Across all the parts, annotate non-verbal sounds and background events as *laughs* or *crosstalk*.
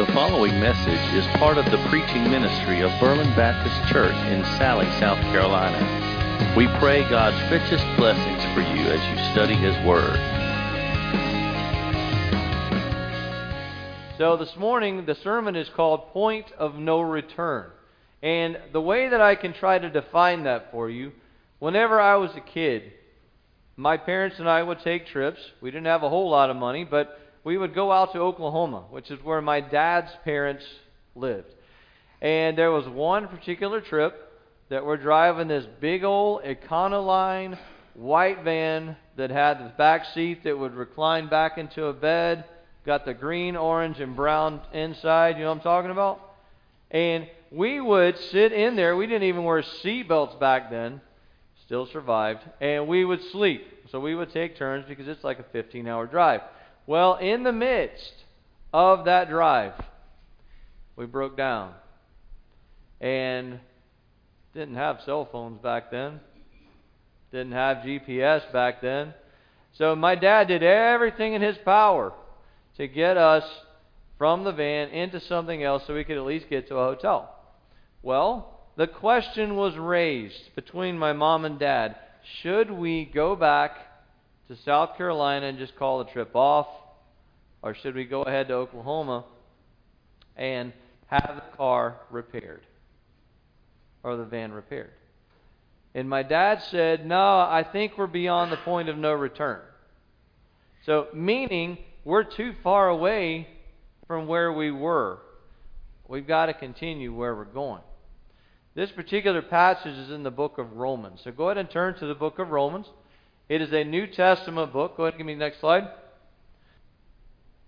The following message is part of the preaching ministry of Berlin Baptist Church in Salley, South Carolina. We pray God's richest blessings for you as you study His Word. So this morning, the sermon is called Point of No Return. And the way that I can try to define that for you, whenever I was a kid, my parents and I would take trips. We didn't have a whole lot of money, but we would go out to Oklahoma, which is where my dad's parents lived. And there was one particular trip that we're driving this big old Econoline white van that had the back seat that would recline back into a bed, got the green, orange, and brown inside. You know what I'm talking about? And we would sit in there. We didn't even wear seat belts back then. Still survived. And we would sleep. So we would take turns because it's like a 15 hour drive. Well, in the midst of that drive, we broke down and didn't have cell phones back then, didn't have GPS back then. So my dad did everything in his power to get us from the van into something else so we could at least get to a hotel. Well, the question was raised between my mom and dad should we go back to South Carolina and just call the trip off? Or should we go ahead to Oklahoma and have the car repaired? Or the van repaired? And my dad said, No, I think we're beyond the point of no return. So, meaning we're too far away from where we were. We've got to continue where we're going. This particular passage is in the book of Romans. So go ahead and turn to the book of Romans. It is a New Testament book. Go ahead and give me the next slide.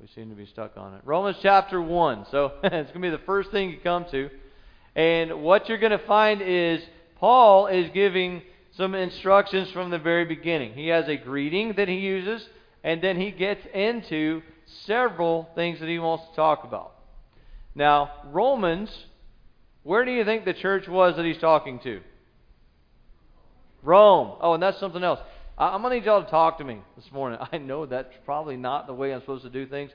We seem to be stuck on it. Romans chapter 1. So *laughs* it's going to be the first thing you come to. And what you're going to find is Paul is giving some instructions from the very beginning. He has a greeting that he uses, and then he gets into several things that he wants to talk about. Now, Romans, where do you think the church was that he's talking to? Rome. Oh, and that's something else. I'm going to need y'all to talk to me this morning. *laughs* I know that's probably not the way I'm supposed to do things,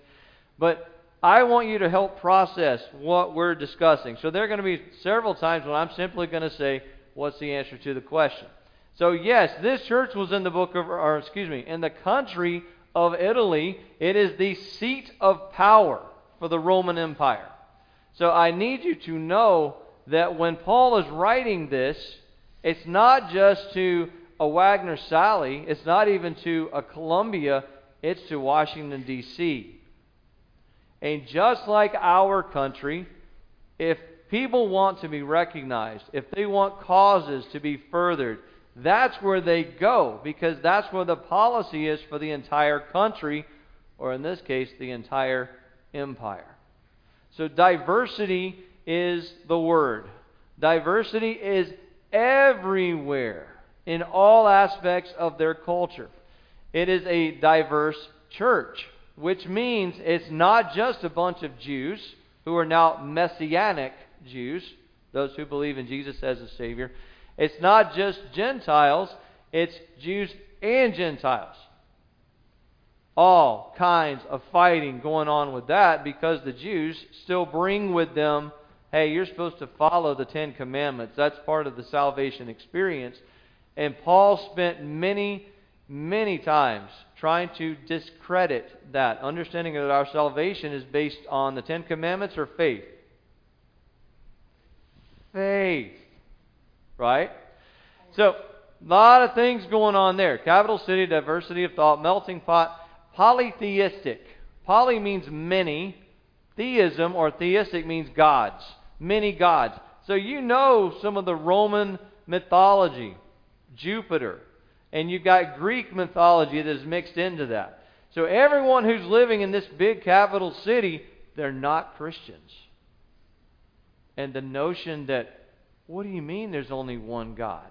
but I want you to help process what we're discussing. So there are going to be several times when I'm simply going to say, What's the answer to the question? So, yes, this church was in the book of, or excuse me, in the country of Italy. It is the seat of power for the Roman Empire. So, I need you to know that when Paul is writing this, it's not just to a Wagener Salley, It's not even to a Columbia. It's to Washington, D.C. And just like our country, if people want to be recognized, if they want causes to be furthered, that's where they go because that's where the policy is for the entire country, or in this case, the entire empire. So diversity is the word. Diversity is everywhere in all aspects of their culture. It is a diverse church, which means it's not just a bunch of Jews who are now messianic Jews, those who believe in Jesus as a Savior. It's not just Gentiles, it's Jews and Gentiles. All kinds of fighting going on with that because the Jews still bring with them, hey, you're supposed to follow the Ten Commandments. That's part of the salvation experience. And Paul spent many, many times trying to discredit that, understanding that our salvation is based on the Ten Commandments or faith. Faith. Right? So, a lot of things going on there. Capital city, diversity of thought, melting pot, polytheistic. Poly means many. Theism or theistic means gods. Many gods. So you know some of the Roman mythology. Jupiter. And you've got Greek mythology that is mixed into that. So everyone who's living in this big capital city, they're not Christians. And the notion that, what do you mean there's only one God?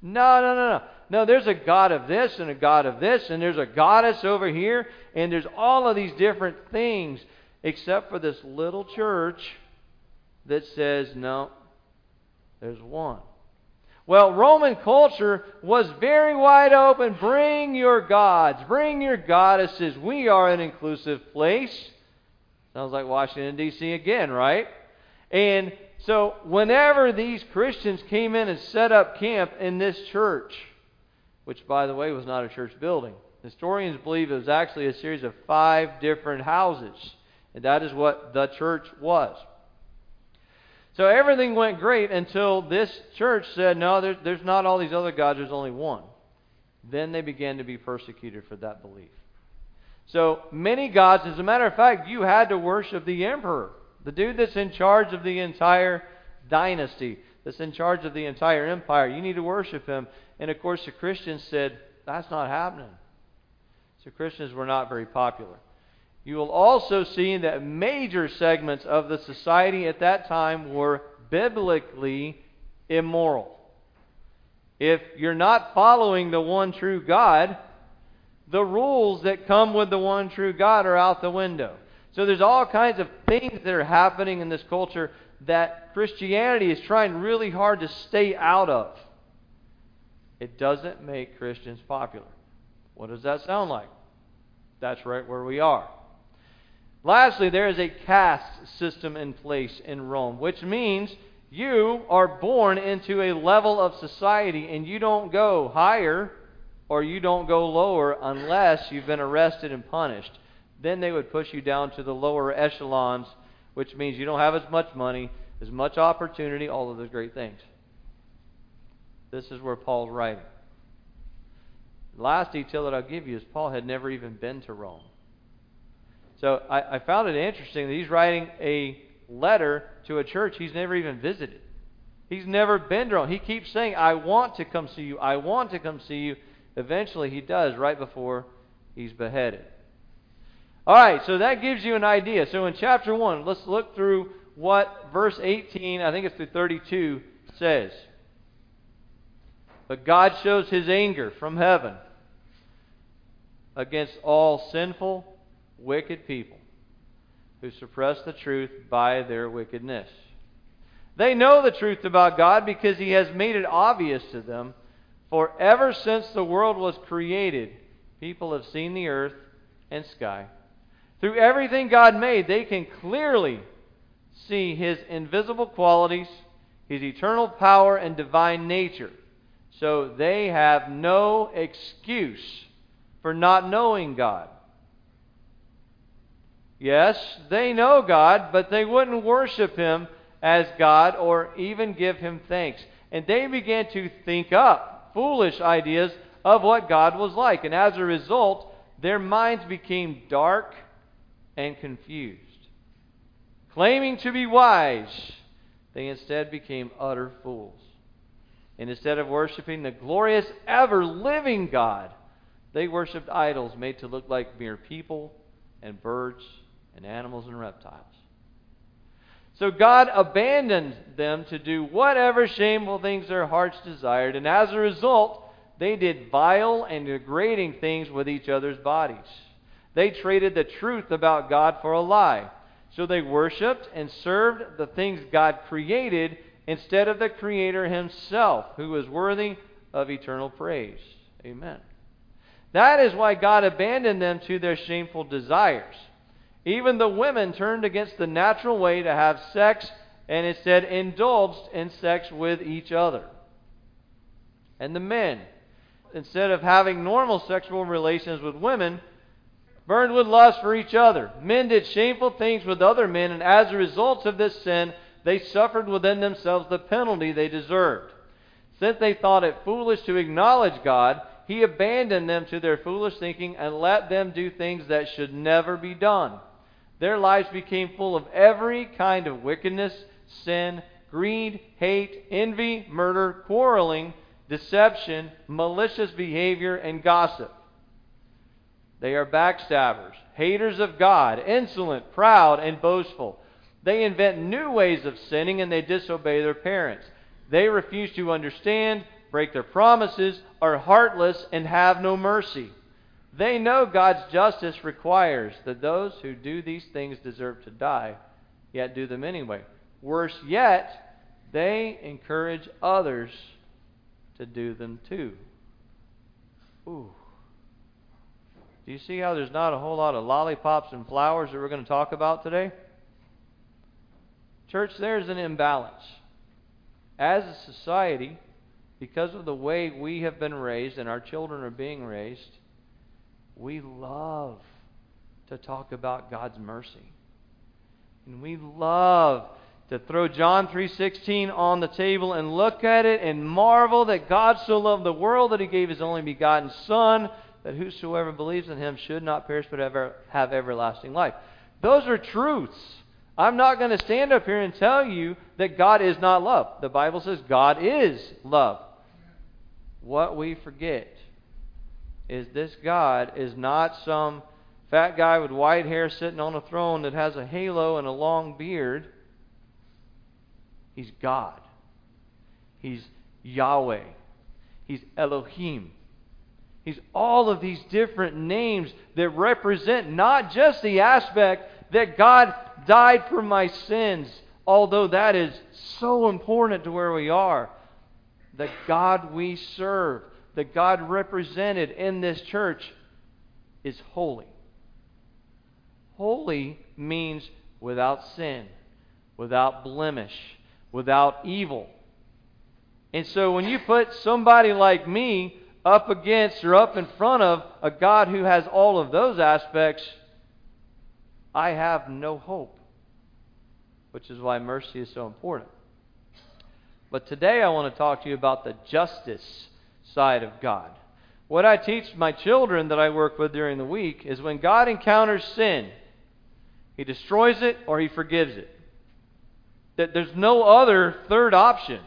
No, no, no, no. No, there's a God of this and a God of this, and there's a goddess over here, and there's all of these different things, except for this little church that says, no, there's one. Well, Roman culture was very wide open. Bring your gods, bring your goddesses. We are an inclusive place. Sounds like Washington, D.C. again, right? And so, whenever these Christians came in and set up camp in this church, which, by the way, was not a church building, historians believe it was actually a series of five different houses. And that is what the church was. So everything went great until this church said, no, there's, there's not all these other gods, there's only one. Then they began to be persecuted for that belief. So many gods, as a matter of fact, you had to worship the emperor, the dude that's in charge of the entire dynasty, that's in charge of the entire empire. You need to worship him. And of course, the Christians said, that's not happening. So Christians were not very popular. You will also see that major segments of the society at that time were biblically immoral. If you're not following the one true God, the rules that come with the one true God are out the window. So there's all kinds of things that are happening in this culture that Christianity is trying really hard to stay out of. It doesn't make Christians popular. What does that sound like? That's right where we are. Lastly, there is a caste system in place in Rome, which means you are born into a level of society and you don't go higher or you don't go lower unless you've been arrested and punished. Then they would push you down to the lower echelons, which means you don't have as much money, as much opportunity, all of those great things. This is where Paul's writing. The last detail that I'll give you is Paul had never even been to Rome. So I, I found it interesting that he's writing a letter to a church he's never even visited. He's never been to Rome. He keeps saying, I want to come see you. I want to come see you. Eventually, he does right before he's beheaded. All right, so that gives you an idea. So in chapter 1, let's look through what verse 18, I think it's through 32, says. But God shows his anger from heaven against all sinful wicked people who suppress the truth by their wickedness. They know the truth about God because He has made it obvious to them. For ever since the world was created, people have seen the earth and sky. Through everything God made, they can clearly see His invisible qualities, His eternal power, and divine nature. So they have no excuse for not knowing God. Yes, they know God, but they wouldn't worship Him as God or even give Him thanks. And they began to think up foolish ideas of what God was like. And as a result, their minds became dark and confused. Claiming to be wise, they instead became utter fools. And instead of worshiping the glorious, ever living God, they worshiped idols made to look like mere people and birds and animals and reptiles. So God abandoned them to do whatever shameful things their hearts desired, and as a result, they did vile and degrading things with each other's bodies. They traded the truth about God for a lie. So they worshiped and served the things God created instead of the Creator Himself, who is worthy of eternal praise. Amen. That is why God abandoned them to their shameful desires. Even the women turned against the natural way to have sex and instead indulged in sex with each other. And the men, instead of having normal sexual relations with women, burned with lust for each other. Men did shameful things with other men, and as a result of this sin, they suffered within themselves the penalty they deserved. Since they thought it foolish to acknowledge God, He abandoned them to their foolish thinking and let them do things that should never be done. Their lives became full of every kind of wickedness, sin, greed, hate, envy, murder, quarreling, deception, malicious behavior, and gossip. They are backstabbers, haters of God, insolent, proud, and boastful. They invent new ways of sinning and they disobey their parents. They refuse to understand, break their promises, are heartless, and have no mercy. They know God's justice requires that those who do these things deserve to die, yet do them anyway. Worse yet, they encourage others to do them too. Ooh. Do you see how there's not a whole lot of lollipops and flowers that we're going to talk about today? Church, there's an imbalance. As a society, because of the way we have been raised and our children are being raised, we love to talk about God's mercy. And we love to throw John 3:16 on the table and look at it and marvel that God so loved the world that he gave his only begotten son that whosoever believes in him should not perish but ever have everlasting life. Those are truths. I'm not going to stand up here and tell you that God is not love. The Bible says God is love. What we forget is this God is not some fat guy with white hair sitting on a throne that has a halo and a long beard. He's God. He's Yahweh. He's Elohim. He's all of these different names that represent not just the aspect that God died for my sins, although that is so important to where we are. The God we serve, the God represented in this church, is holy. Holy means without sin, without blemish, without evil. And so when you put somebody like me up against or up in front of a God who has all of those aspects, I have no hope. Which is why mercy is so important. But today I want to talk to you about the justice side of God. What I teach my children that I work with during the week is when God encounters sin, He destroys it or He forgives it. That there's no other third option.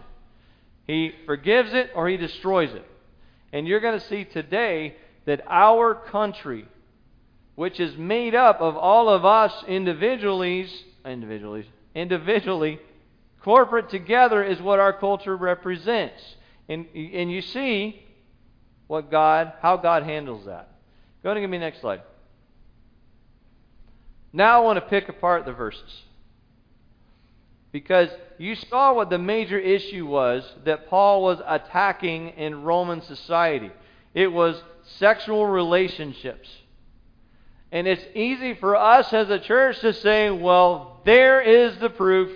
He forgives it or He destroys it. And you're going to see today that our country, which is made up of all of us individually, individually, individually, corporate together is what our culture represents. And, and you see what God, how God handles that. Go ahead and give me the next slide. Now I want to pick apart the verses. Because you saw what the major issue was that Paul was attacking in Roman society. It was sexual relationships. And it's easy for us as a church to say, well, there is the proof.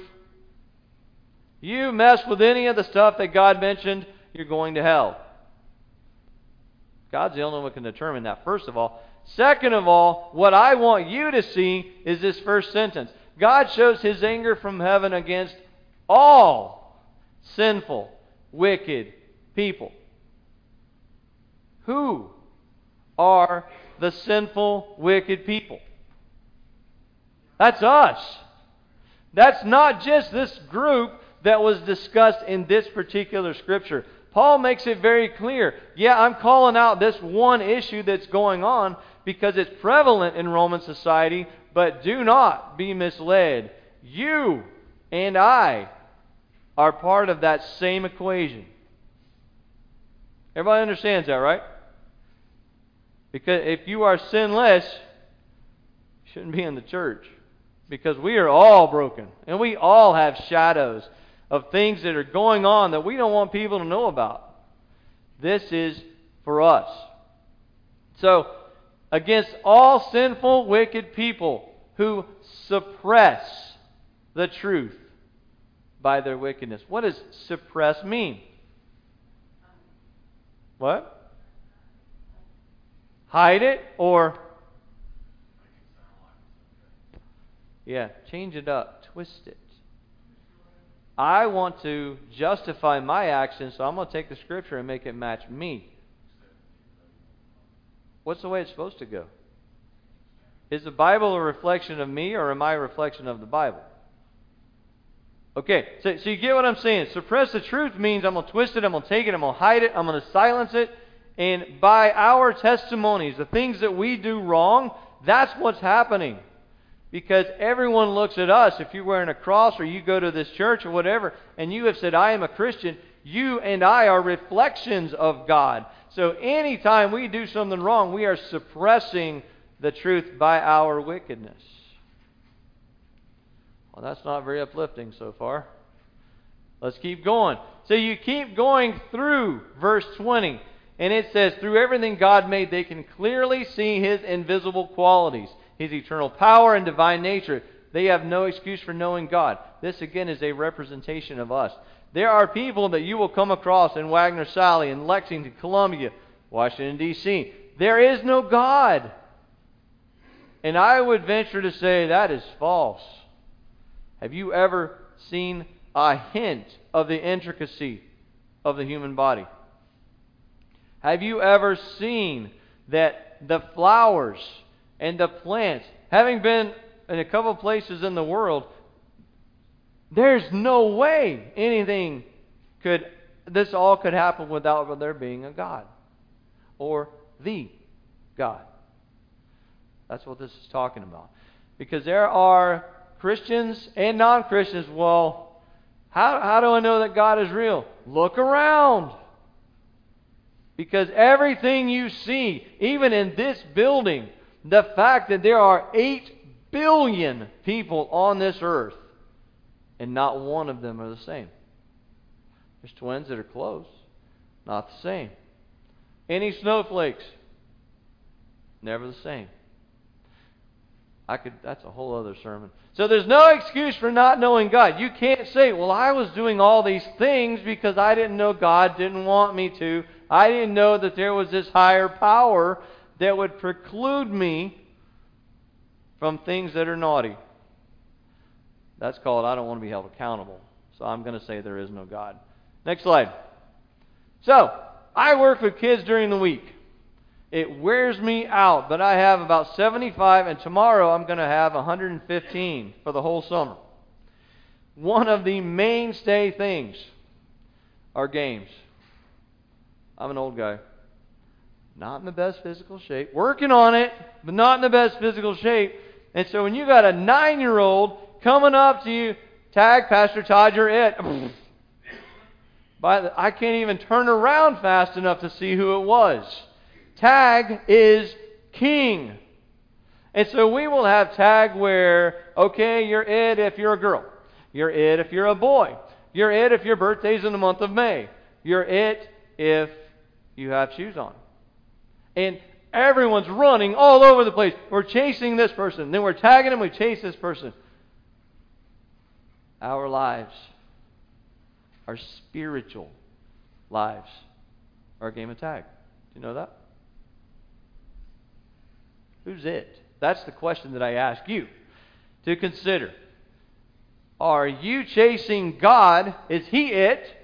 You mess with any of the stuff that God mentioned, you're going to hell. God's the only one who can determine that, first of all. Second of all, what I want you to see is this first sentence. God shows his anger from heaven against all sinful, wicked people. Who are the sinful, wicked people? That's us. That's not just this group that was discussed in this particular scripture. Paul makes it very clear. Yeah, I'm calling out this one issue that's going on because it's prevalent in Roman society, but do not be misled. You and I are part of that same equation. Everybody understands that, right? Because if you are sinless, you shouldn't be in the church. Because we are all broken. And we all have shadows of things that are going on that we don't want people to know about. This is for us. So, against all sinful, wicked people who suppress the truth by their wickedness. What does suppress mean? What? Hide it or. Yeah, change it up, twist it. I want to justify my actions, so I'm going to take the scripture and make it match me. What's the way it's supposed to go? Is the Bible a reflection of me or am I a reflection of the Bible? Okay, so, so you get what I'm saying. Suppress the truth means I'm going to twist it, I'm going to take it, I'm going to hide it, I'm going to silence it. And by our testimonies, the things that we do wrong, that's what's happening. Because everyone looks at us. If you're wearing a cross or you go to this church or whatever, and you have said, I am a Christian, you and I are reflections of God. So anytime we do something wrong, we are suppressing the truth by our wickedness. Well, that's not very uplifting so far. Let's keep going. So you keep going through verse 20. And it says, through everything God made, they can clearly see His invisible qualities, His eternal power and divine nature. They have no excuse for knowing God. This, again, is a representation of us. There are people that you will come across in Wagener Salley, in Lexington, Columbia, Washington, D.C. There is no God. And I would venture to say that is false. Have you ever seen a hint of the intricacy of the human body? Have you ever seen that the flowers and the plants, having been in a couple places in the world, there's no way anything could, this all could happen without there being a God or the God. That's what this is talking about. Because there are Christians and non Christians. Well, how, how do I know that God is real? Look around. Because everything you see, even in this building, the fact that there are 8 billion people on this earth, and not one of them are the same. There's twins that are close, not the same. Any snowflakes, never the same. I could that's a whole other sermon. So there's no excuse for not knowing God. You can't say, "Well, I was doing all these things because I didn't know God didn't want me to. I didn't know that there was this higher power that would preclude me from things that are naughty." That's called I don't want to be held accountable. So I'm going to say there is no God. Next slide. So, I work with kids during the week. It wears me out, but I have about 75, and tomorrow I'm going to have 115 for the whole summer. One of the mainstay things are games. I'm an old guy. Not in the best physical shape. Working on it, but not in the best physical shape. And so when you got a nine year old coming up to you, tag Pastor Todd, you're it. *laughs* By the, I can't even turn around fast enough to see who it was. Tag is king. And so we will have tag where, okay, you're it if you're a girl. You're it if you're a boy. You're it if your birthday's in the month of May. You're it if you have shoes on. And everyone's running all over the place. We're chasing this person. Then we're tagging him. We chase this person. Our lives, our spiritual lives, are a game of tag. Do you know that? Who's it? That's the question that I ask you to consider. Are you chasing God? Is He it?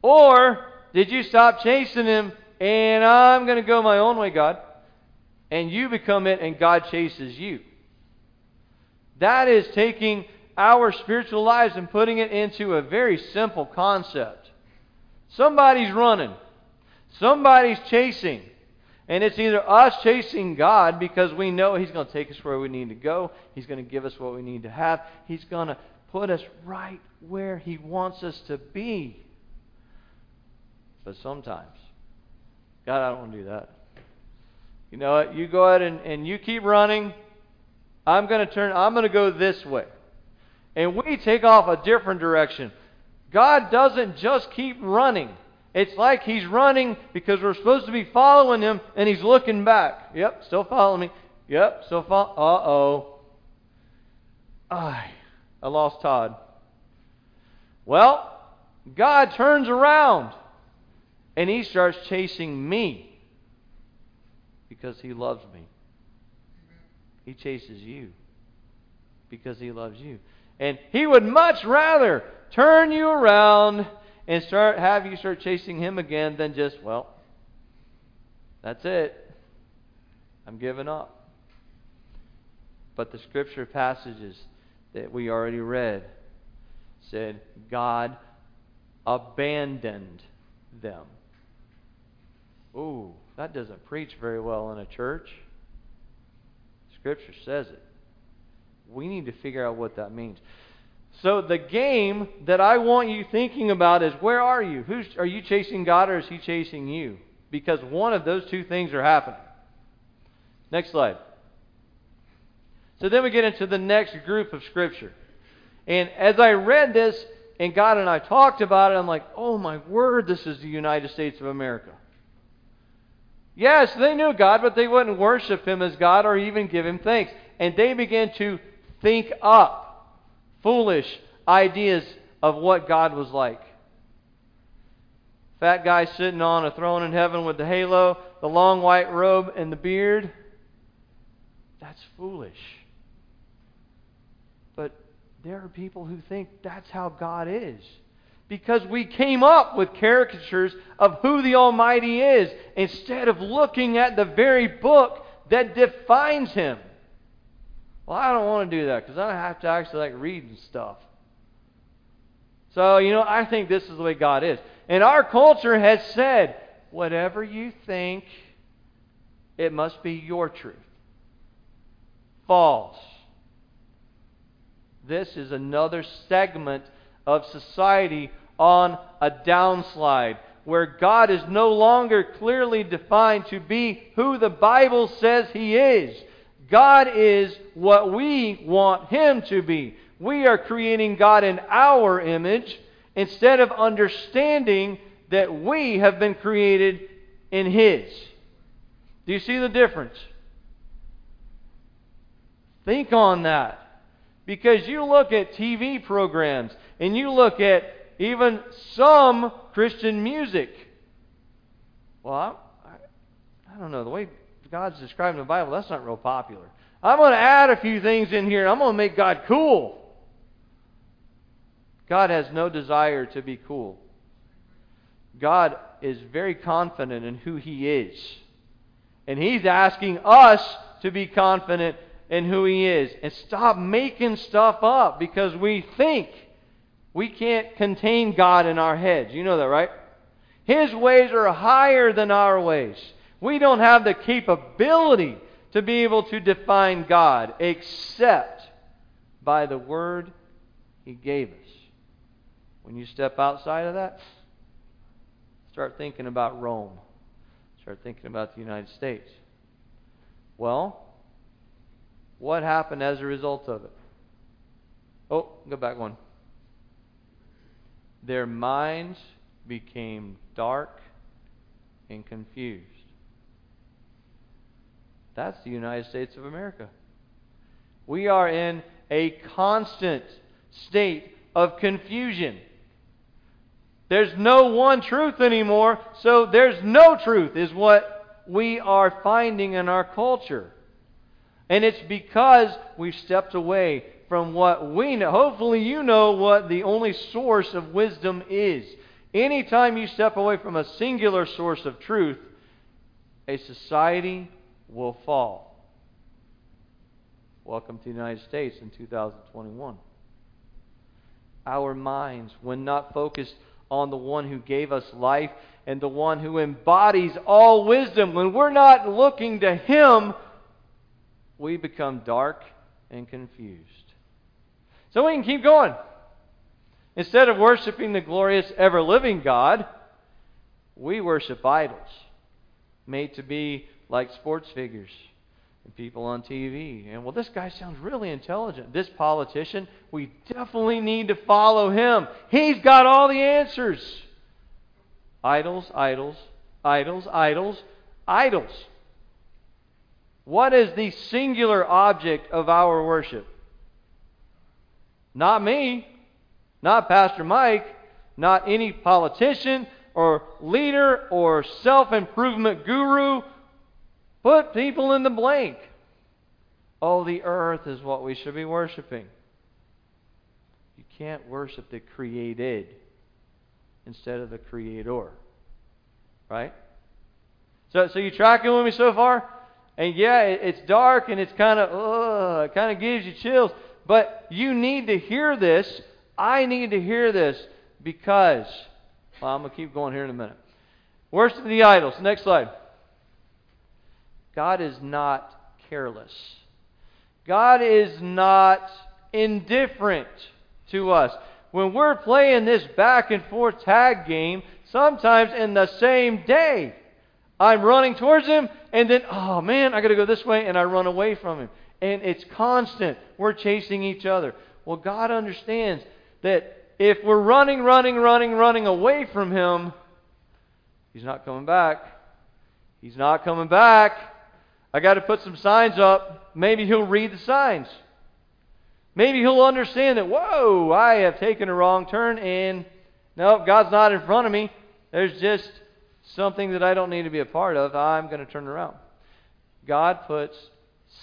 Or did you stop chasing Him and I'm going to go my own way, God? And you become it and God chases you. That is taking our spiritual lives and putting it into a very simple concept. Somebody's running, somebody's chasing. And it's either us chasing God because we know He's going to take us where we need to go, He's going to give us what we need to have, He's going to put us right where He wants us to be. But sometimes, God, I don't want to do that. You know what? You go ahead and, and you keep running. I'm going to turn, I'm going to go this way. And we take off a different direction. God doesn't just keep running. It's like he's running because we're supposed to be following him and he's looking back. Yep, still following me. Yep, still follow. Uh oh. I, I lost Todd. Well, God turns around and he starts chasing me because he loves me. He chases you because he loves you. And he would much rather turn you around and start have you start chasing him again than just, well, that's it. I'm giving up. But the scripture passages that we already read said God abandoned them. Ooh, that doesn't preach very well in a church. Scripture says it. We need to figure out what that means. So the game that I want you thinking about is where are you? Who's are you chasing God or is he chasing you? Because one of those two things are happening. Next slide. So then we get into the next group of scripture. And as I read this and God and I talked about it, I'm like, "Oh my word, this is the United States of America." Yes, they knew God, but they wouldn't worship Him as God or even give Him thanks. And they began to think up foolish ideas of what God was like. Fat guy sitting on a throne in heaven with the halo, the long white robe, and the beard. That's foolish. But there are people who think that's how God is. Because we came up with caricatures of who the Almighty is instead of looking at the very book that defines Him. Well, I don't want to do that because I have to actually like read and stuff. So, you know, I think this is the way God is. And our culture has said, whatever you think, it must be your truth. False. This is another segment of society on a downslide where God is no longer clearly defined to be who the Bible says He is. God is what we want Him to be. We are creating God in our image instead of understanding that we have been created in His. Do you see the difference? Think on that. Because you look at TV programs and you look at even some Christian music. Well, I, I, don't know. The way God's described in the Bible, that's not real popular. I'm going to add a few things in here. I'm going to make God cool. God has no desire to be cool. God is very confident in who He is. And He's asking us to be confident in who He is. And stop making stuff up because we think we can't contain God in our heads. You know that, right? His ways are higher than our ways. We don't have the capability to be able to define God except by the Word He gave us. When you step outside of that, start thinking about Rome. Start thinking about the United States. Well, what happened as a result of it? Oh, go back one. Their minds became dark and confused. That's the United States of America. We are in a constant state of confusion. There's no one truth anymore, so there's no truth, is what we are finding in our culture. And it's because we've stepped away from what we know. Hopefully, you know what the only source of wisdom is. Anytime you step away from a singular source of truth, a society will fall. Welcome to the United States in 2021. Our minds, when not focused on the one who gave us life and the one who embodies all wisdom, when we're not looking to Him, we become dark and confused. So we can keep going. Instead of worshiping the glorious, ever living God, we worship idols made to be like sports figures and people on TV. And well, this guy sounds really intelligent. This politician, we definitely need to follow him. He's got all the answers. Idols, idols, idols, idols, idols. What is the singular object of our worship? Not me, not Pastor Mike, not any politician or leader or self improvement guru. Put people in the blank. Oh, the earth is what we should be worshiping. You can't worship the created instead of the creator. Right? So, so you tracking with me so far? And yeah, it's dark and it's kind of, it kind of gives you chills. But you need to hear this. I need to hear this because, well, I'm going to keep going here in a minute. Worst of the idols. Next slide. God is not careless. God is not indifferent to us. When we're playing this back and forth tag game, sometimes in the same day, I'm running towards him, and then, oh man, I got to go this way, and I run away from him and it's constant. We're chasing each other. Well, God understands that if we're running, running, running, running away from Him, He's not coming back. He's not coming back. I got to put some signs up. Maybe he'll read the signs. Maybe he'll understand that, whoa, I have taken a wrong turn and no, God's not in front of me. There's just something that I don't need to be a part of. I'm going to turn around. God puts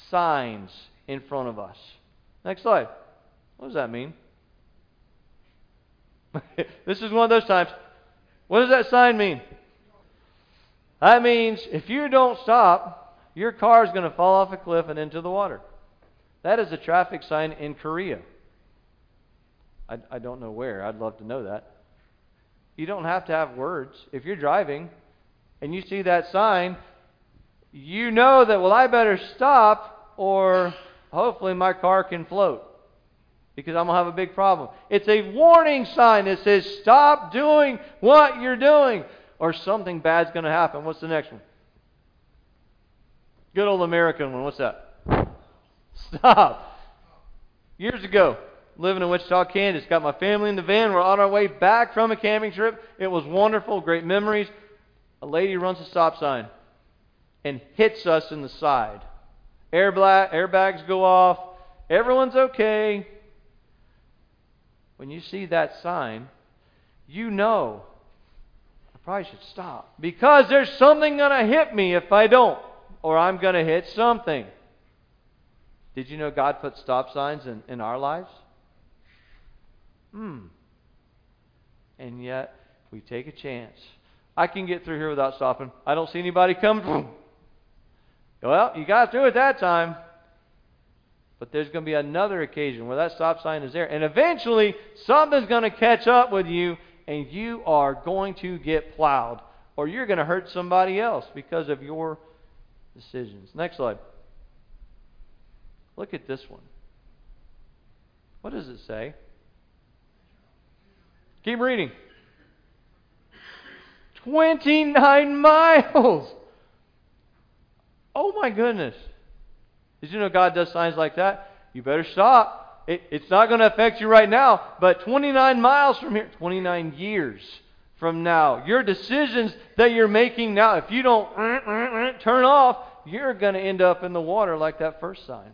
signs in front of us. Next slide. What does that mean? *laughs* this is one of those times. What does that sign mean? That means if you don't stop, your car is going to fall off a cliff and into the water. That is a traffic sign in Korea. I, I don't know where. I'd love to know that. You don't have to have words. If you're driving and you see that sign, you know that, well, I better stop or hopefully my car can float because I'm going to have a big problem. It's a warning sign that says, stop doing what you're doing or something bad's going to happen. What's the next one? Good old American one. What's that? Stop. Years ago, living in Wichita, Kansas, got my family in the van. We're on our way back from a camping trip. It was wonderful, great memories. A lady runs a stop sign and hits us in the side. Air airbags go off. Everyone's okay. When you see that sign, you know I probably should stop because there's something going to hit me if I don't, or I'm going to hit something. Did you know God put stop signs in, in our lives? Hmm. And yet, we take a chance. I can get through here without stopping. I don't see anybody coming. Well, you got through at that time. But there's going to be another occasion where that stop sign is there. And eventually, something's going to catch up with you, and you are going to get plowed. Or you're going to hurt somebody else because of your decisions. Next slide. Look at this one. What does it say? Keep reading. 29 miles. Oh my goodness. Did you know God does signs like that? You better stop. It, it's not going to affect you right now, but 29 miles from here, 29 years from now, your decisions that you're making now, if you don't turn off, you're going to end up in the water like that first sign.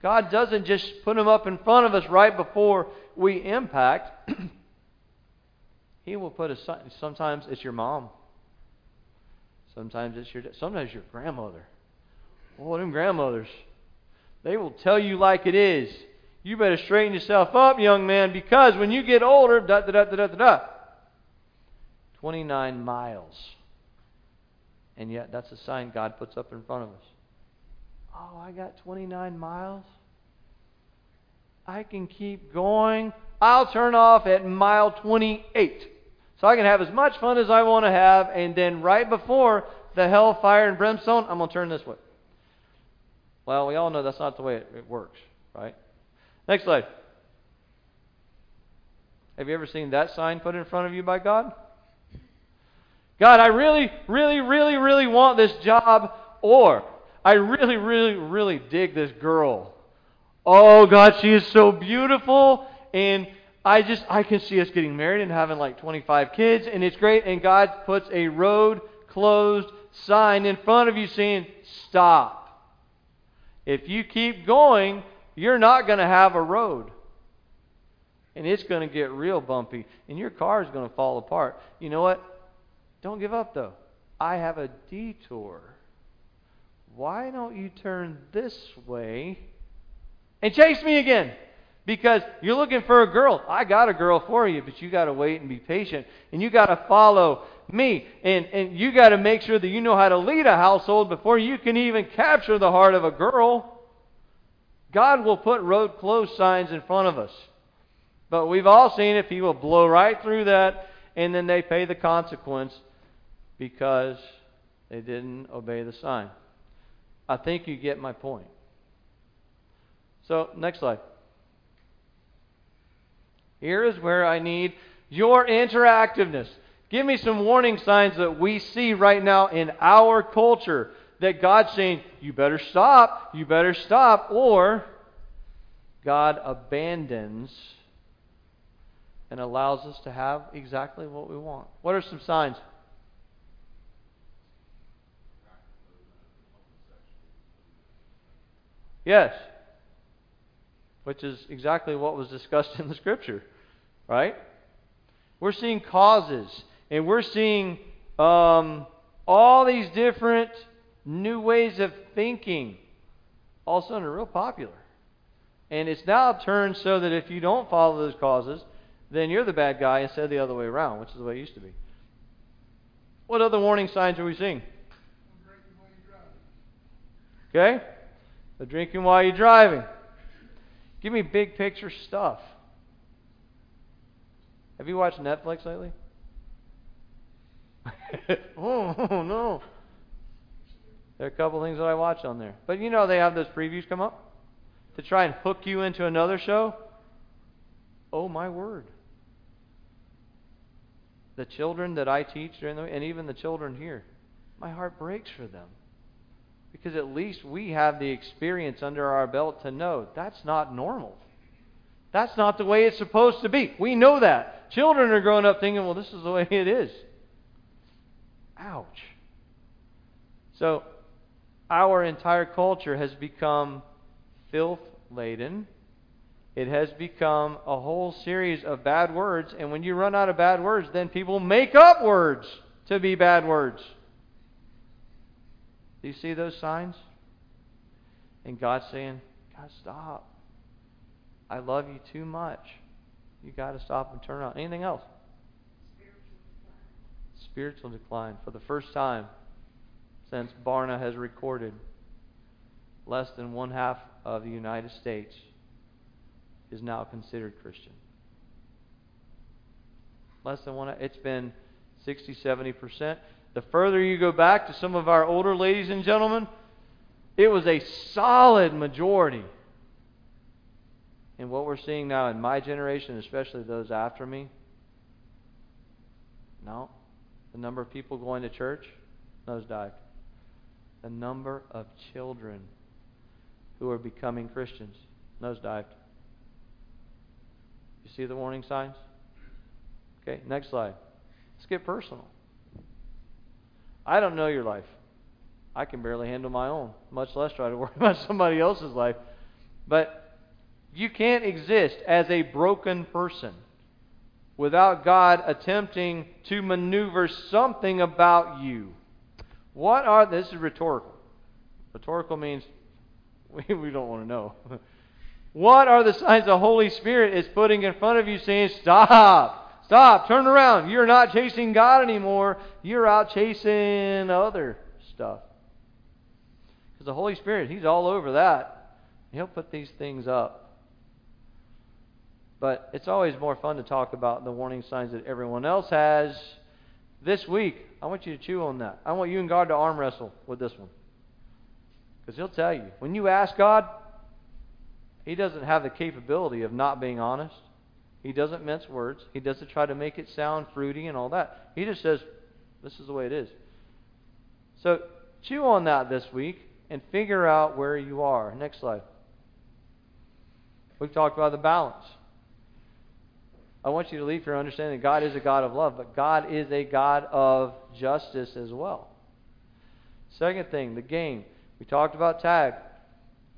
God doesn't just put them up in front of us right before we impact. *clears throat* he will put a sign. Sometimes it's your mom. Sometimes it's your sometimes your grandmother. Oh, them grandmothers. They will tell you like it is. You better straighten yourself up, young man, because when you get older, da da da da da da. 29 miles. And yet, that's a sign God puts up in front of us. Oh, I got 29 miles? I can keep going. I'll turn off at mile 28. So I can have as much fun as I want to have, and then right before the hellfire and brimstone, I'm going to turn this way. Well, we all know that's not the way it, it works, right? Next slide. Have you ever seen that sign put in front of you by God? God, I really, really, really, really want this job, or I really, really, really dig this girl. Oh, God, she is so beautiful, and I just, I can see us getting married and having like 25 kids, and it's great, and God puts a road closed sign in front of you saying, Stop. If you keep going, you're not going to have a road. And it's going to get real bumpy, and your car is going to fall apart. You know what? Don't give up, though. I have a detour. Why don't you turn this way and chase me again? Because you're looking for a girl. I got a girl for you, but you got to wait and be patient. And you got to follow me. And, and you got to make sure that you know how to lead a household before you can even capture the heart of a girl. God will put road closed signs in front of us. But we've all seen it. People blow right through that, and then they pay the consequence because they didn't obey the sign. I think you get my point. So, next slide. Here is where I need your interactiveness. Give me some warning signs that we see right now in our culture that God's saying, you better stop, you better stop, or God abandons and allows us to have exactly what we want. What are some signs? Yes. Which is exactly what was discussed *laughs* in the scripture, right? We're seeing causes, and we're seeing um, all these different new ways of thinking. All of a sudden, are real popular. And it's now turned so that if you don't follow those causes, then you're the bad guy instead of the other way around, which is the way it used to be. What other warning signs are we seeing? Okay? The drinking while you're driving. Give me big picture stuff. Have you watched Netflix lately? oh, *laughs* oh, no. There are a couple things that I watch on there. But you know they have those previews come up to try and hook you into another show. Oh my word. The children that I teach during the and even the children here, my heart breaks for them. Because at least we have the experience under our belt to know that's not normal. That's not the way it's supposed to be. We know that. Children are growing up thinking, well, this is the way it is. Ouch. So, our entire culture has become filth laden. It has become a whole series of bad words, and when you run out of bad words, then people make up words to be bad words. Do you see those signs? And God's saying, God, stop. I love you too much. You got to stop and turn around. Anything else? Spiritual decline. Spiritual decline. For the first time since Barna has recorded, less than one half of the United States is now considered Christian. Less than one. It's been 60, 70 percent. The further you go back to some of our older ladies and gentlemen, it was a solid majority. And what we're seeing now in my generation, especially those after me, no. The number of people going to church, nosedived. The number of children who are becoming Christians, nosedived. You see the warning signs? Okay, next slide. Let's get personal. I don't know your life. I can barely handle my own, much less try to *laughs* worry about somebody else's life. But you can't exist as a broken person without God attempting to maneuver something about you. What are this is rhetorical. Rhetorical means *laughs* we, we don't want to know. *laughs* what are the signs the Holy Spirit is putting in front of you saying, Stop! Stop, turn around. You're not chasing God anymore. You're out chasing other stuff. Because the Holy Spirit, He's all over that. He'll put these things up. But it's always more fun to talk about the warning signs that everyone else has. This week, I want you to chew on that. I want you and God to arm wrestle with this one. Because He'll tell you. When you ask God, He doesn't have the capability of not being honest. He doesn't mince words. He doesn't try to make it sound fruity and all that. He just says, this is the way it is. So chew on that this week and figure out where you are. Next slide. We've talked about the balance. I want you to leave here understanding that God is a God of love, but God is a God of justice as well. Second thing, the game. We talked about tag.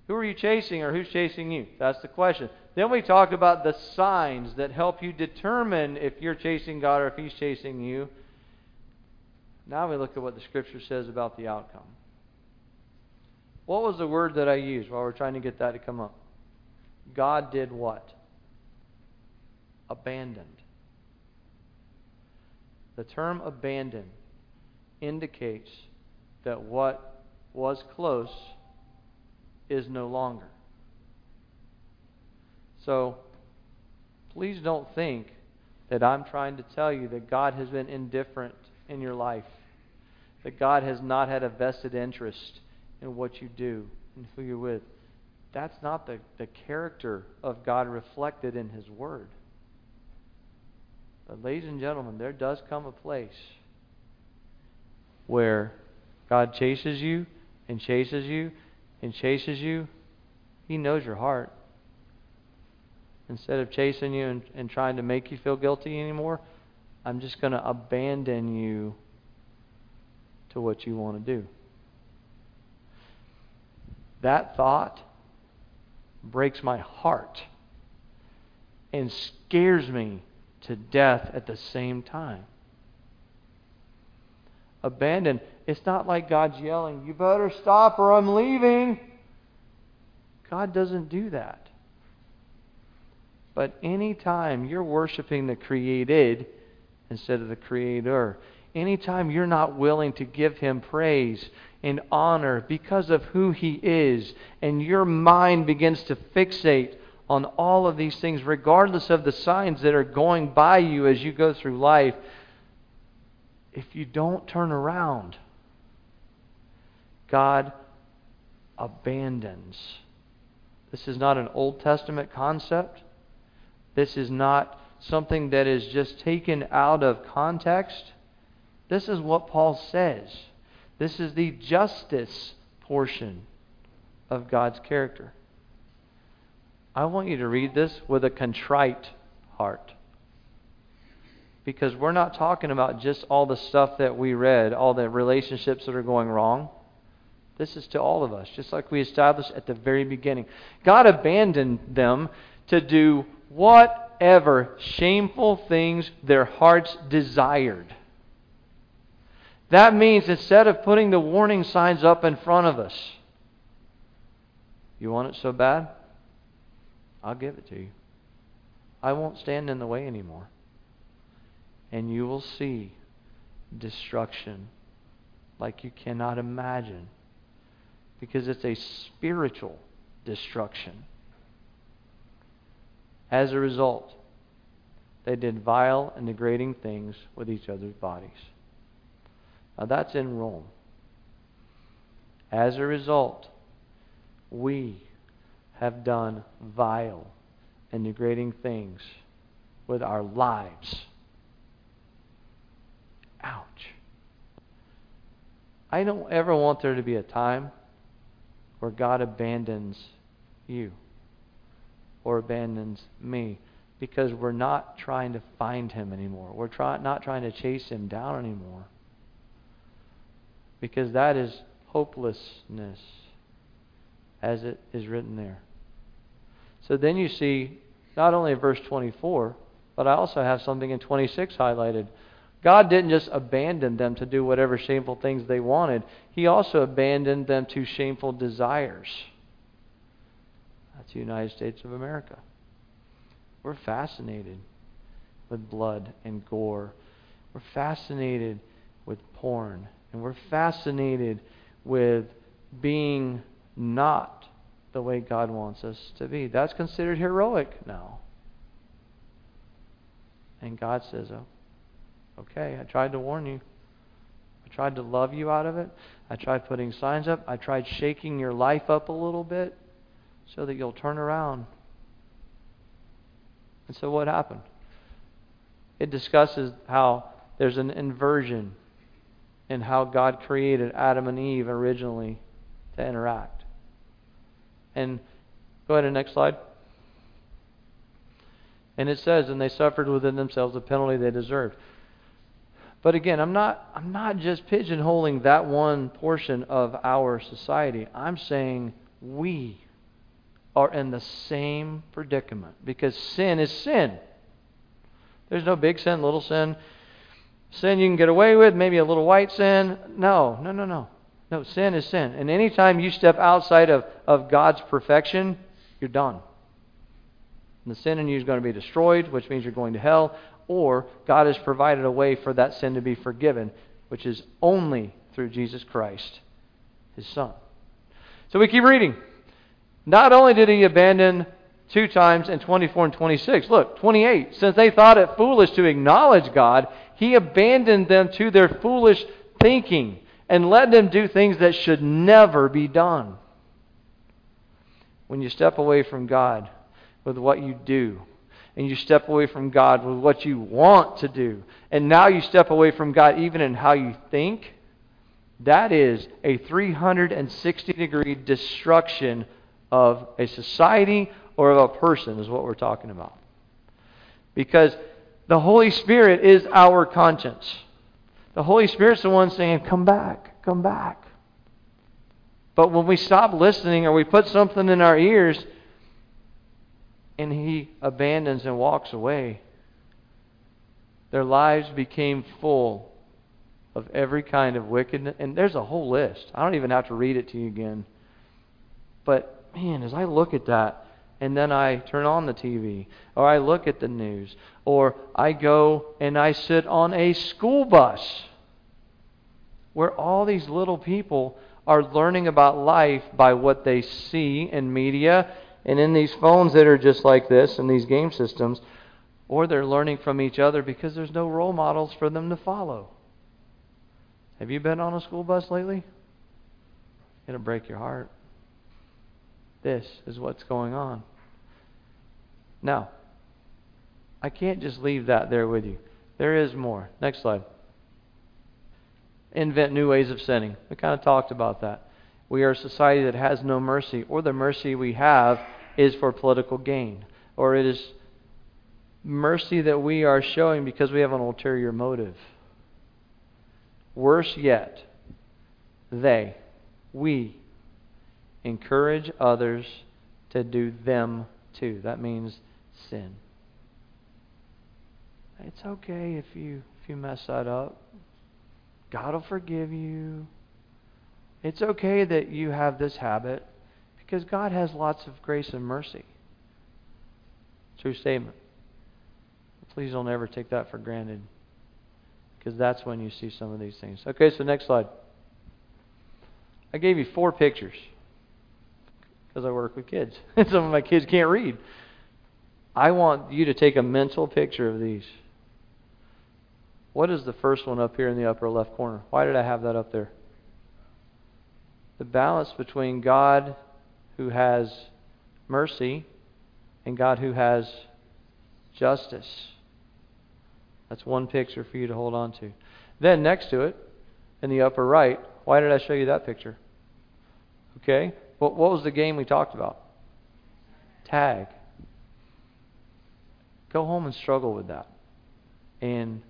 Who are you chasing or who's chasing you? That's the question. Then we talked about the signs that help you determine if you're chasing God or if He's chasing you. Now we look at what the Scripture says about the outcome. What was the word that I used while we're trying to get that to come up? God did what? Abandoned. The term abandon indicates that what was close is no longer. So please don't think that I'm trying to tell you that God has been indifferent in your life, that God has not had a vested interest in what you do and who you're with. That's not the, the character of God reflected in His Word. But, ladies and gentlemen, there does come a place where God chases you and chases you and chases you. He knows your heart instead of chasing you and, and trying to make you feel guilty anymore, I'm just going to abandon you to what you want to do. That thought breaks my heart and scares me to death at the same time. Abandon. It's not like God's yelling, You better stop or I'm leaving. God doesn't do that. But anytime you're worshiping the created instead of the creator, anytime you're not willing to give him praise and honor because of who he is, and your mind begins to fixate on all of these things, regardless of the signs that are going by you as you go through life, if you don't turn around, God abandons. This is not an Old Testament concept. This is not something that is just taken out of context. This is what Paul says. This is the justice portion of God's character. I want you to read this with a contrite heart. Because we're not talking about just all the stuff that we read, all the relationships that are going wrong. This is to all of us, just like we established at the very beginning. God abandoned them to do whatever shameful things their hearts desired. That means instead of putting the warning signs up in front of us, you want it so bad? I'll give it to you. I won't stand in the way anymore. And you will see destruction like you cannot imagine because it's a spiritual destruction. As a result, they did vile and degrading things with each other's bodies. Now that's in Rome. As a result, we have done vile and degrading things with our lives. Ouch. I don't ever want there to be a time where God abandons you or abandons me because we're not trying to find him anymore. We're try, not trying to chase him down anymore because that is hopelessness as it is written there. So then you see not only verse 24, but I also have something in 26 highlighted. God didn't just abandon them to do whatever shameful things they wanted, He also abandoned them to shameful desires. That's the United States of America. We're fascinated with blood and gore. We're fascinated with porn. And we're fascinated with being not the way God wants us to be. That's considered heroic now. And God says, Oh, okay, I tried to warn you. I tried to love you out of it. I tried putting signs up. I tried shaking your life up a little bit so that you'll turn around. And so what happened? It discusses how there's an inversion in how God created Adam and Eve originally to interact. And go ahead to the next slide. And it says, and they suffered within themselves the penalty they deserved. But again, I'm not I'm not just pigeonholing that one portion of our society. I'm saying we are in the same predicament because sin is sin. There's no big sin, little sin, sin you can get away with, maybe a little white sin. No, no, no, no. No, sin is sin. And anytime you step outside of, of God's perfection, you're done. And the sin in you is going to be destroyed, which means you're going to hell, or God has provided a way for that sin to be forgiven, which is only through Jesus Christ, his Son. So we keep reading. Not only did he abandon two times in 24 and 26, look, 28, since they thought it foolish to acknowledge God, he abandoned them to their foolish thinking and let them do things that should never be done. When you step away from God with what you do, and you step away from God with what you want to do, and now you step away from God even in how you think, that is a 360 degree destruction of a society or of a person, is what we're talking about. Because the Holy Spirit is our conscience. The Holy Spirit's the one saying, Come back, come back. But when we stop listening or we put something in our ears, and he abandons and walks away. Their lives became full of every kind of wickedness. And there's a whole list. I don't even have to read it to you again. But, man, as I look at that, and then I turn on the TV, or I look at the news, or I go and I sit on a school bus where all these little people are learning about life by what they see in media and in these phones that are just like this and these game systems, or they're learning from each other because there's no role models for them to follow. Have you been on a school bus lately? It'll break your heart. This is what's going on. Now, I can't just leave that there with you. There is more. Next slide. Invent new ways of sinning. We kind of talked about that. We are a society that has no mercy, or the mercy we have is for political gain, or it is mercy that we are showing because we have an ulterior motive. Worse yet, they, we, encourage others to do them too. That means sin. It's okay if you if you mess that up. God will forgive you. It's okay that you have this habit because God has lots of grace and mercy. True statement. Please don't ever take that for granted because that's when you see some of these things. Okay, so next slide. I gave you four pictures because I work with kids. and *laughs* some of my kids can't read. I want you to take a mental picture of these. What is the first one up here in the upper left corner? Why did I have that up there? The balance between God who has mercy and God who has justice. That's one picture for you to hold on to. Then next to it, in the upper right, why did I show you that picture? Okay? What, what was the game we talked about? Tag. Go home and struggle with that. And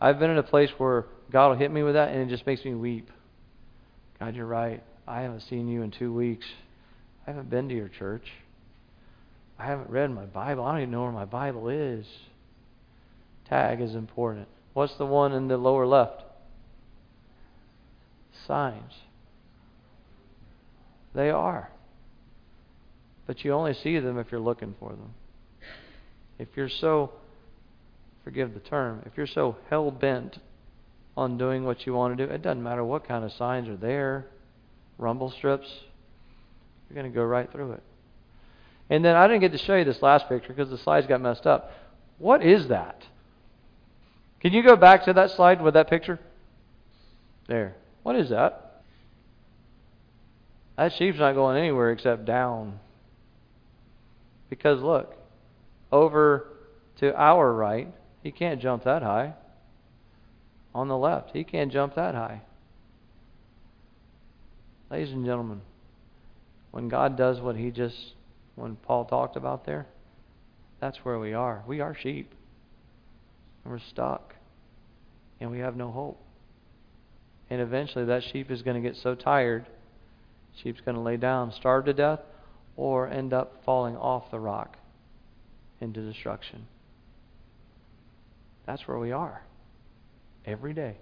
I've been in a place where God will hit me with that and it just makes me weep. God, you're right. I haven't seen you in two weeks. I haven't been to your church. I haven't read my Bible. I don't even know where my Bible is. Tag is important. What's the one in the lower left? Signs. They are. But you only see them if you're looking for them. If you're so, forgive the term, if you're so hell bent on doing what you want to do, it doesn't matter what kind of signs are there, rumble strips, you're going to go right through it. And then I didn't get to show you this last picture because the slides got messed up. What is that? Can you go back to that slide with that picture? There. What is that? That sheep's not going anywhere except down. Because look, over to our right, he can't jump that high. On the left, he can't jump that high. Ladies and gentlemen, when God does what he just, when Paul talked about there, that's where we are. We are sheep. And we're stuck. And we have no hope. And eventually that sheep is going to get so tired, sheep's going to lay down, starve to death, or end up falling off the rock into destruction. That's where we are. Every day.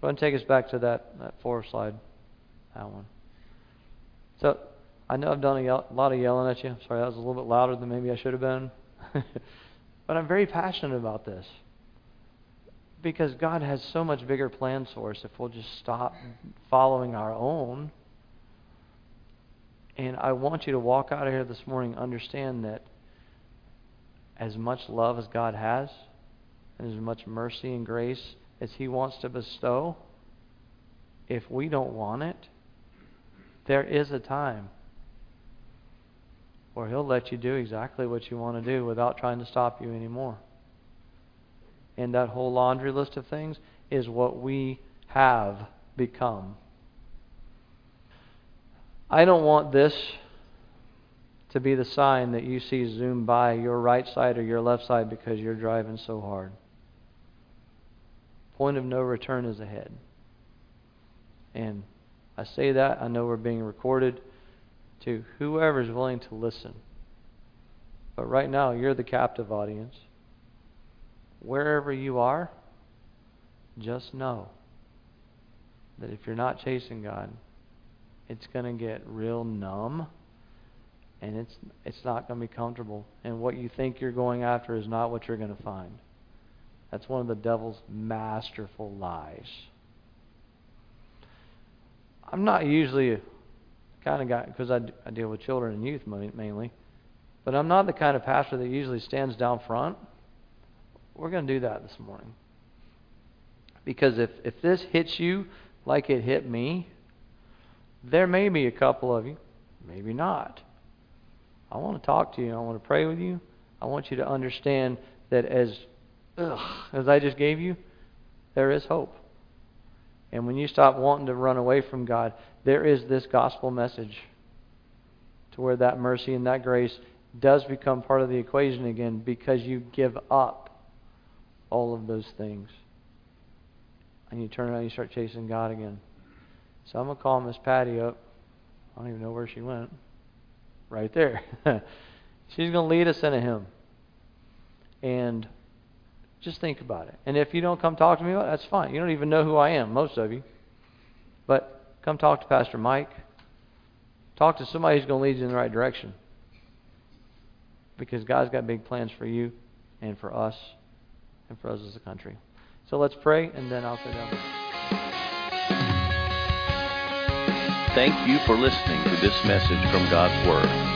Go ahead and take us back to that, that four slide. That one. So, I know I've done a, lot of yelling at you. Sorry, that was a little bit louder than maybe I should have been. *laughs* but I'm very passionate about this. Because God has so much bigger plans for us if we'll just stop following our own. And I want you to walk out of here this morning understand that as much love as God has, and as much mercy and grace as He wants to bestow, if we don't want it, there is a time where He'll let you do exactly what you want to do without trying to stop you anymore. And that whole laundry list of things is what we have become. I don't want this to be the sign that you see zoom by your right side or your left side because you're driving so hard. Point of no return is ahead. And I say that, I know we're being recorded to whoever is willing to listen. But right now, you're the captive audience. Wherever you are, just know that if you're not chasing God, it's going to get real numb and it's it's not going to be comfortable and what you think you're going after is not what you're going to find. That's one of the devil's masterful lies. I'm not usually a kind of guy because I, I deal with children and youth mainly, but I'm not the kind of pastor that usually stands down front. We're going to do that this morning. Because if, if this hits you like it hit me, there may be a couple of you, maybe not. I want to talk to you. I want to pray with you. I want you to understand that as ugh, as I just gave you, there is hope. And when you stop wanting to run away from God, there is this gospel message to where that mercy and that grace does become part of the equation again because you give up all of those things. And you turn around and you start chasing God again. So I'm going to call Miss Patty up. I don't even know where she went. Right there. *laughs* She's going to lead us in a hymn. And just think about it. And if you don't come talk to me about it, that's fine. You don't even know who I am, most of you. But come talk to Pastor Mike. Talk to somebody who's going to lead you in the right direction. Because God's got big plans for you and for us and for us as a country. So let's pray, and then I'll sit down. Thank you for listening to this message from God's Word.